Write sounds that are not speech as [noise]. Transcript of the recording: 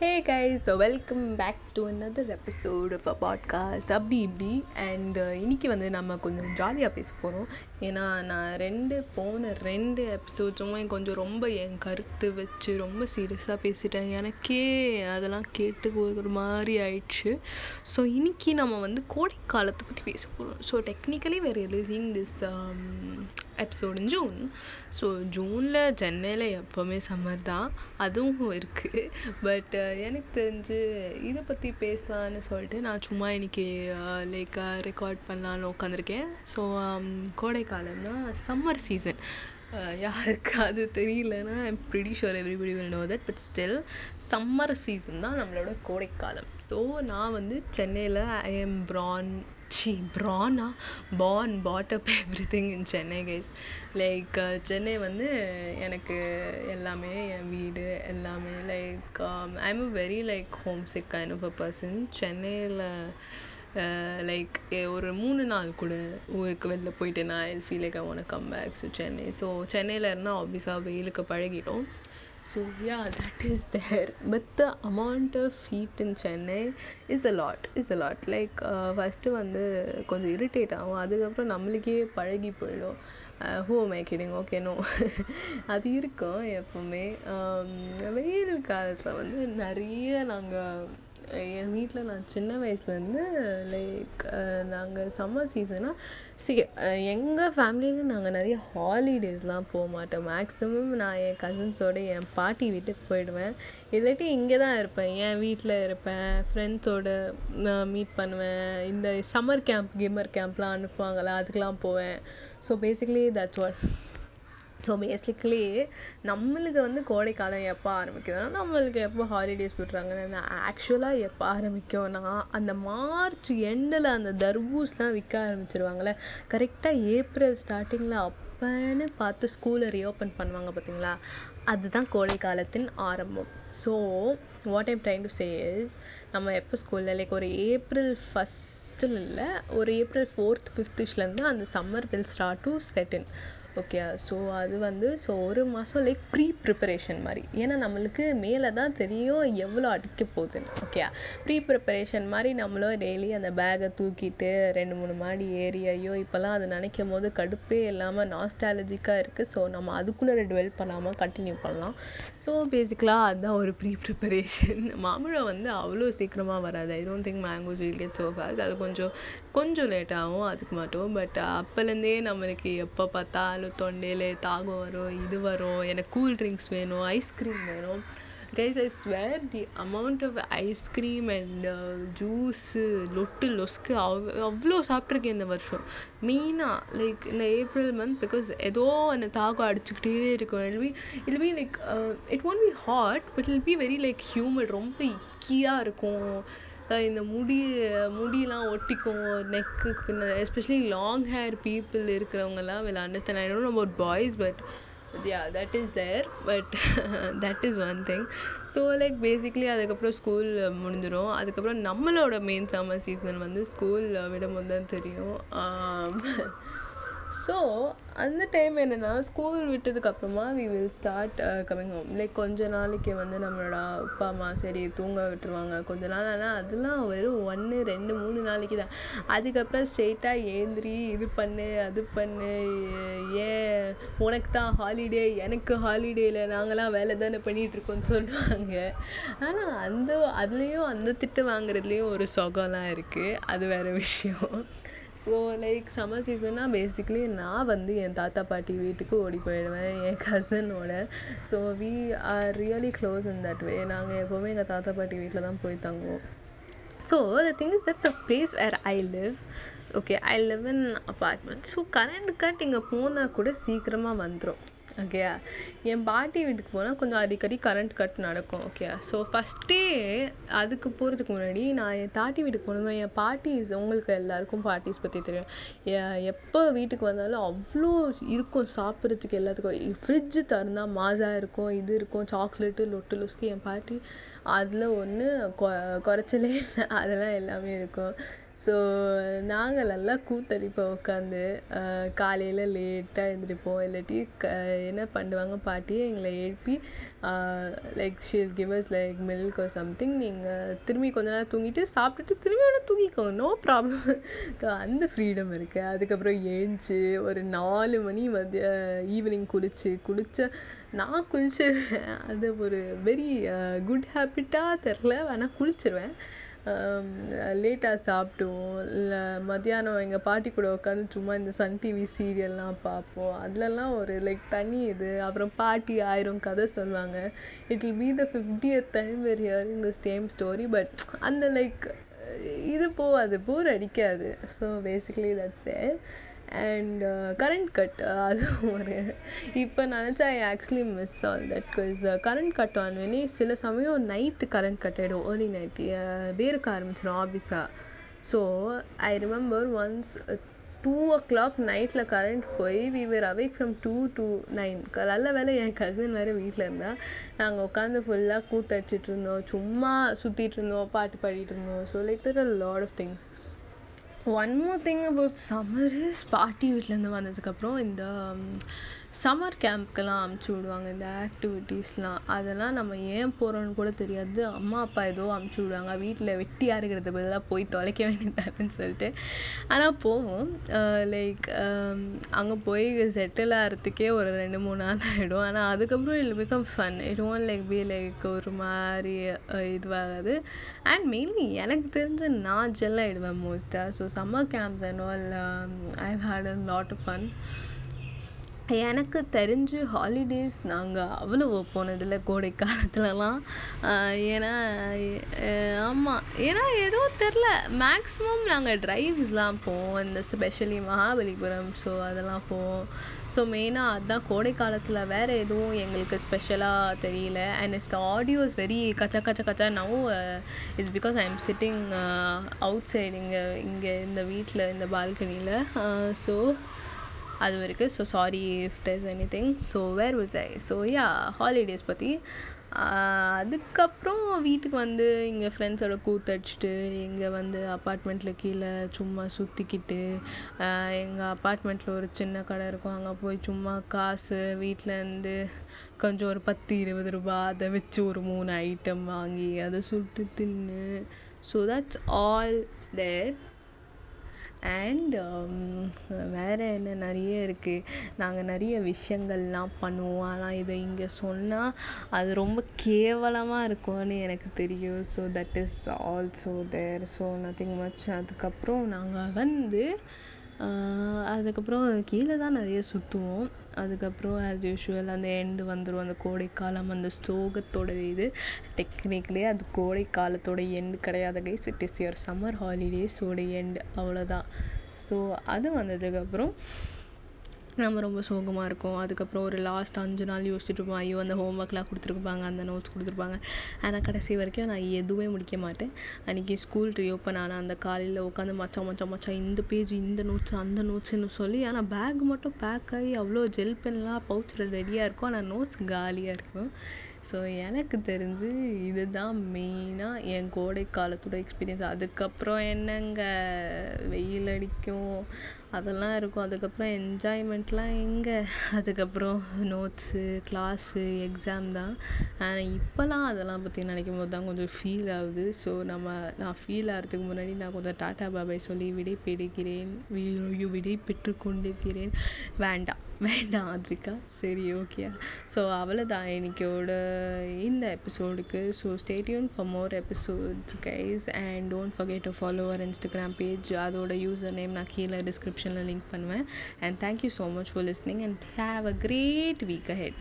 Hey guys welcome back to another episode of a podcast அப்படி இப்படி and இன்னைக்கு வந்து நம்ம கொஞ்சம் ஜாலியாக பேச போகிறோம் ஏன்னா நான் ரெண்டு போன ரெண்டு எபிசோட்ஸுமே கொஞ்சம் ரொம்ப என் கருத்து வச்சு ரொம்ப சீரியஸாக பேசிட்டேன். எனக்கே அதெல்லாம் கேட்டு ஒரு மாதிரி ஆயிடுச்சு. ஸோ இன்றைக்கி நம்ம வந்து கோடை காலத்தை பற்றி பேச போகிறோம் ஸோ டெக்னிக்கலி வேறு releasing this episode June so ஜூனில் சென்னையில் எப்போவுமே சம்மர் தான். அதுவும் இருக்குது பட் எனக்கு தெரிஞ்சு இதை பற்றி பேசலாம்னு சொல்லிட்டு நான் சும்மா இன்னைக்கு லைக் ரெக்கார்ட் பண்ணலான்னு உட்காந்துருக்கேன் ஸோ கோடைக்காலம்னா சம்மர் சீசன் யாருக்கு அது தெரியலன்னா I'm pretty sure everybody will know that but still summer season தான் நம்மளோட கோடைக்காலம். ஸோ நான் வந்து சென்னையில் ஐ எம் ப்ரான் ச்சீ ப்ரானா born brought up everything in Chennai guys like Chennai வந்து எனக்கு எல்லாமே என் வீடு எல்லாமே like I am a very like homesick kind of a person சென்னையில் லைக் ஒரு மூணு நாள் கூட ஊருக்கு வெளில போயிட்டு நான் I feel like I want come back so Chennai so சென்னையில் இருந்தால் ஆப்வியஸாக வெயிலுக்கு பழகிட்டோம் so yeah that is there but the amount of heat in Chennai is a lot is a lot like first வந்து கொஞ்சம் இரிட்டேட் ஆகும். அதுக்கப்புறம் நம்மளுக்கே பழகி போயிடும். Who my kidding okay no அது இருக்கும் எப்போவுமே. Um, வெயில் காலத்தில் வந்து நிறைய நாங்கள் என் வீட்டில் நான் சின்ன வயசுலேருந்து லைக் நாங்கள் சம்மர் சீசன்னால் சி எங்கள் ஃபேமிலியில் நாங்கள் நிறைய ஹாலிடேஸ்லாம் போக மாட்டோம். மேக்ஸிமம் நான் என் கசின்ஸோடு என் பாட்டி வீட்டுக்கு போயிடுவேன். இல்லாட்டி இங்கே தான் இருப்பேன். என் வீட்டில் இருப்பேன். ஃப்ரெண்ட்ஸோடு நான் மீட் பண்ணுவேன். இந்த சம்மர் கேம்ப் கிம்மர் கேம்ப்லாம் அனுப்புவாங்கள்ல அதுக்கெலாம் போவேன். So basically that's what so basically நம்மளுக்கு வந்து கோடைக்காலம் எப்போ ஆரம்பிக்குதுன்னா நம்மளுக்கு எப்போ ஹாலிடேஸ் விட்றாங்கன்னா ஆக்சுவலாக எப்போ ஆரம்பிக்கும்னா அந்த மார்ச் எண்டில் அந்த தர்பூஸ்லாம் விற்க ஆரம்பிச்சிருவாங்களே கரெக்டாக ஏப்ரல் ஸ்டார்டிங்கில் அப்போன்னு பார்த்து ஸ்கூலை ரீஓப்பன் பண்ணுவாங்க பார்த்தீங்களா? அதுதான் கோடைக்காலத்தின் ஆரம்பம். So what I'm trying to say is நம்ம எப்போ ஸ்கூலில் லைக் ஒரு ஏப்ரல் ஃபஸ்ட்டில் இல்லை ஒரு ஏப்ரல் ஃபோர்த் ஃபிஃப்த்லேருந்து அந்த summer will start to set in okay so uh, அது வந்து ஸோ ஒரு மாதம் லைக் ப்ரீ ப்ரிப்பரேஷன் மாதிரி. ஏன்னா நம்மளுக்கு மேலே தான் தெரியும் எவ்வளோ அடிக்க போகுதுன்னு. ஓகே ப்ரீ ப்ரிப்பரேஷன் மாதிரி நம்மளும் டெய்லி அந்த பேக்கை தூக்கிட்டு ரெண்டு மூணு மாடி ஏறி ஐயோ இப்போல்லாம் அது நினைக்கும் போது கடுப்பே இல்லாமல் நாஸ்டாலஜிக்காக இருக்குது ஸோ நம்ம அதுக்குள்ளே டுவெல் பண்ணாமல் கண்டினியூ பண்ணலாம். ஸோ பேசிக்கலாக அதுதான் ஒரு ப்ரீ ப்ரிப்பரேஷன் [laughs] மாம்பழம் வந்து அவ்வளோ சீக்கிரமாக வராது. I don't think mangoes will get so fast அது கொஞ்சம் கொஞ்சம் லேட்டாகும் அதுக்கு மட்டும். பட் அப்போலேருந்தே நம்மளுக்கு எப்போ பார்த்தாலும் தொண்டையில் தாகம் வரும் இது வரும் எனக்கு கூல் ட்ரிங்க்ஸ் வேணும் ஐஸ்கிரீம் வேணும். Guys I swear the amount of ice cream and juice லொட்டு லொஸ்க்கு அவ் அவ்வளோ சாப்பிட்ருக்கேன் இந்த வருஷம். மெயினாக லைக் இந்த ஏப்ரல் மந்த் பிகாஸ் ஏதோ அந்த தாகம் அடிச்சுக்கிட்டே இருக்கும். It'll be it'll be like it won't be hot but it'll be very like humid ரொம்ப இக்கியாக இருக்கும். இந்த முடி முடியெலாம் ஒட்டிக்கும் நெக்கு பின்ன எஸ்பெஷலி லாங் ஹேர் பீப்புள் இருக்கிறவங்கலாம் will understand I don't know about boys but yeah that is there but that is one thing so like basically அதுக்கப்புறம் ஸ்கூல் முடிஞ்சிடும் அதுக்கப்புறம் நம்மளோட மெயின் சம்மர் சீசன் வந்து ஸ்கூலில் விடும்போது தான் தெரியும். Um, [laughs] ஸோ அந்த டைம் என்னென்னா school விட்டதுக்கப்புறமா we will start coming home like கொஞ்ச நாளைக்கு வந்து நம்மளோட அப்பா அம்மா சரி தூங்க விட்டுருவாங்க. கொஞ்ச நாள் ஆனால் அதெல்லாம் வெறும் ஒன்று ரெண்டு மூணு நாளைக்கு தான். அதுக்கப்புறம் ஸ்ட்ரெயிட்டாக ஏந்திரி இது பண்ணு அது பண்ணு. ஏன் உனக்கு தான் ஹாலிடே எனக்கு ஹாலிடேயில் நாங்களாம் வேலை தானே பண்ணிகிட்ருக்கோன்னு சொல்லுவாங்க. ஆனால் அந்த அதுலேயும் அந்த திட்டு வாங்குறதுலேயும் ஒரு சுகம்லாம் இருக்குது அது வேறு விஷயம். ஸோ லைக் சம்மர் சீசன்னால் பேசிக்லி நான் வந்து என் தாத்தா பாட்டி வீட்டுக்கு ஓடி போயிடுவேன் என் கசினோடு so we are really close in that way நாங்கள் எப்போவுமே எங்கள் தாத்தா பாட்டி வீட்டில் தான் போய் தங்குவோம். So the thing is that the place where I live okay I live in apartment so current cut இங்கே போனால் கூட சீக்கிரமாக வந்துடும் ஓகேயா என் பாட்டி வீட்டுக்கு போனால் கொஞ்சம் அடிக்கடி கரண்ட் கட் நடக்கும் ஓகே ஸோ ஃபஸ்ட்டே அதுக்கு போகிறதுக்கு முன்னாடி நான் என் தாட்டி வீட்டுக்கு போனோம் என் பாட்டிஸ் உங்களுக்கு எல்லாருக்கும் பாட்டிஸ் பற்றி தெரியும். எப்போ வீட்டுக்கு வந்தாலும் அவ்வளோ இருக்கும் சாப்பிட்றதுக்கு எல்லாத்துக்கும். ஃப்ரிட்ஜு திறந்தா மாஸா இருக்கும் இது இருக்கும் சாக்லேட்டு லொட்டு லொஸ்க்கு என் பாட்டி அதில் ஒன்று கொ குறைச்சலே இல்லை அதெல்லாம் எல்லாமே இருக்கும். ஸோ நாங்கள் நல்லா கூத்தடிப்போம் உட்காந்து காலையில் லேட்டாக எழுந்திரிப்போம் இல்லாட்டி க என்ன பண்ணுவாங்க பாட்டி எங்களை எழுப்பி like she'll give us like milk or something நீங்கள் திரும்பி கொஞ்ச நேரம் தூங்கிட்டு சாப்பிட்டுட்டு திரும்பி வேணா தூங்கிக்கோ நோ ப்ராப்ளம் ஸோ அந்த ஃப்ரீடம் இருக்குது அதுக்கப்புறம் எழுந்துச்சி ஒரு நாலு மணி மதிய ஈவினிங் குளிச்சு குளிச்ச நான் குளிச்சிருவேன். அது ஒரு வெரி குட் ஹேபிட்டாக தெரில. ஆனால் குளிச்சிருவேன். லேட்டாக சாப்பிடுவோம். இல்லை மத்தியானம் எங்கள் பாட்டி கூட உட்காந்து சும்மா இந்த சன் டிவி சீரியல்லாம் பார்ப்போம். அதுலலாம் ஒரு லைக் தனி இது. அப்புறம் பாட்டி ஆயிரம் கதை சொல்லுவாங்க. It will be the fiftieth time were hearing the same story but அந்த லைக் இது போகாது. போர் அடிக்காது. So basically that's there and current cut அதுவும் ஒரு இப்போ நினச்சா I actually miss all that because current cut on வெனி சில சமயம் நைட்டு கரண்ட் கட் ஆகிடும் ஏர்லி நைட் வேர்க்க ஆரம்பிச்சிடும் ஆஃபீஸாக so I remember once two o'clock நைட்டில் கரண்ட் போய் we were awake from two to nine நல்ல வேலை என் கசின் வேறு வீட்டில் இருந்தா. நாங்கள் உட்காந்து ஃபுல்லாக கூத்தடிச்சிட்டு இருந்தோம் சும்மா சுற்றிட்டு இருந்தோம் பாட்டு பாடிட்டு இருந்தோம். So like there a lot of things one more thing about summer is பாட்டி வீட்டிலேருந்து வந்ததுக்கப்புறம் இந்த சம்மர் கேம்ப்க்கெல்லாம் அமுச்சு விடுவாங்க இந்த ஆக்டிவிட்டீஸ்லாம் அதெல்லாம் நம்ம ஏன் போகிறோன்னு கூட தெரியாது. அம்மா அப்பா ஏதோ அமுச்சு விடுவாங்க. வீட்டில் வெட்டியாக இருக்கிறது பதிலாக போய் தொலைக்க வேண்டியதானு சொல்லிட்டு. ஆனால் போவோம். லைக் அங்கே போய் செட்டில் ஆகிறதுக்கே ஒரு ரெண்டு மூணு நாள் ஆகிடும் ஆனால் அதுக்கப்புறம் இல்லை become fun it won't like be like ஒரு மாதிரி இதுவாகாது. அண்ட் மெயின்லி எனக்கு தெரிஞ்சு நான் ஜெல் ஆகிடுவேன் மோஸ்ட்டாக so summer camps and all I had a lot of fun எனக்கு தெரிஞ்சு ஹாலிடேஸ் நாங்கள் அவ்வளோ போனதில்லை. கோடை காலத்துலலாம் ஏன்னா ஆமாம் ஏன்னா ஏதோ தெரில. மேக்ஸிமம் நாங்கள் ட்ரைவ்ஸ்லாம் போவோம். இந்த ஸ்பெஷலி மகாபலிபுரம் ஸோ அதெல்லாம் போவோம். ஸோ மெயினாக அதுதான் கோடை காலத்தில் வேறு எதுவும் எங்களுக்கு ஸ்பெஷலாக தெரியல. And it's the audio is very கச்சா கச்சா கச்சா. Now it's because I am sitting outside இங்கே இங்கே இந்த வீட்டில் இந்த பால்கனியில் ஸோ uh, அது இருக்குது so sorry if there's anything so where was I so yeah holidays பற்றி அதுக்கப்புறம் வீட்டுக்கு வந்து இங்கே ஃப்ரெண்ட்ஸோட கூத்தடிச்சிட்டு இங்கே வந்து அப்பார்ட்மெண்ட்டில் கீழே சும்மா சுற்றிக்கிட்டு எங்கள் அப்பார்ட்மெண்ட்டில் ஒரு சின்ன கடை இருக்கும். அங்கே போய் சும்மா காசு வீட்டிலேருந்து கொஞ்சம் ஒரு பத்து இருபது ரூபா அதை வச்சு ஒரு மூணு ஐட்டம் வாங்கி அதை சுட்டு தின்று so that's all there and um, வேறு என்ன நிறைய இருக்குது நாங்கள் நிறைய விஷயங்கள்லாம் பண்ணுவோம். ஆனால் இதை இங்கே சொன்னால் அது ரொம்ப கேவலமாக இருக்கும்னு எனக்கு தெரியும். So that is also there so nothing much அதுக்கப்புறம் நாங்கள் வந்து அதுக்கப்புறம் கீழே தான் நிறைய சுற்றுவோம் அதுக்கப்புறம் ஆஸ் யூஷுவல் அந்த எண்டு வந்துடும் அந்த கோடைக்காலம் அந்த சோகத்தோட இது. டெக்னிக்கலி அது கோடைக்காலத்தோட எண்டு கிடையாது guys it is your summer ஹாலிடேஸோட end அவ்வளோதான் ஸோ அது வந்ததுக்கப்புறம் நம்ம ரொம்ப சோகமாக இருக்கோம். அதுக்கப்புறம் ஒரு லாஸ்ட் அஞ்சு நாள் யோசிச்சிட்ருப்போம் ஐயோ அந்த ஹோம் ஒர்க்லாம் கொடுத்துருப்பாங்க அந்த நோட்ஸ் கொடுத்துருப்பாங்க. ஆனால் கடைசி வரைக்கும் நான் எதுவுமே முடிக்க மாட்டேன். அன்றைக்கி ஸ்கூல் ரீஓப்பன் ஆனால் அந்த காலையில் உட்காந்து மச்சான் மச்சான் மச்சான் இந்த பேஜ் இந்த நோட்ஸ் அந்த நோட்ஸ்னு சொல்லி ஆனால் பேக் மட்டும் பேக் ஆகி அவ்வளோ ஜெல் பென்லாம் பவுச்சில் ரெடியாக இருக்கும். ஆனால் நோட்ஸ் காலியாக இருக்கும். ஸோ எனக்கு தெரிஞ்சு இதுதான் மெயினாக என் கோடை காலத்தோட எக்ஸ்பீரியன்ஸ் அதுக்கப்புறம் என்னங்க? வெயில் அடிக்கும். அதெல்லாம் இருக்கும். அதுக்கப்புறம் என்ஜாய்மெண்ட்லாம் எங்கே? அதுக்கப்புறம் நோட்ஸு க்ளாஸு எக்ஸாம் தான். ஆனால் இப்போலாம் அதெல்லாம் பற்றி நினைக்கும் போது தான் கொஞ்சம் ஃபீல் ஆகுது. ஸோ நம்ம நான் ஃபீல் ஆகிறதுக்கு முன்னாடி நான் கொஞ்சம் டாட்டா பாபாய் சொல்லி விடை பெறுகிறேன் விடை பெற்று கொண்டிருக்கிறேன். வேண்டாம். வேண்டாம் ஆத்விகா சரி ஓகே ஸோ அவ்வளோதான் இன்னைக்கோட இந்த எபிசோடுக்கு so stay tuned for more episodes guys and don't forget to follow our Instagram page அதோட யூசர் நேம் நான் கீழே டிஸ்கிரிப்ஷனில் லிங்க் பண்ணுவேன். And thank you so much for listening and have a great week ahead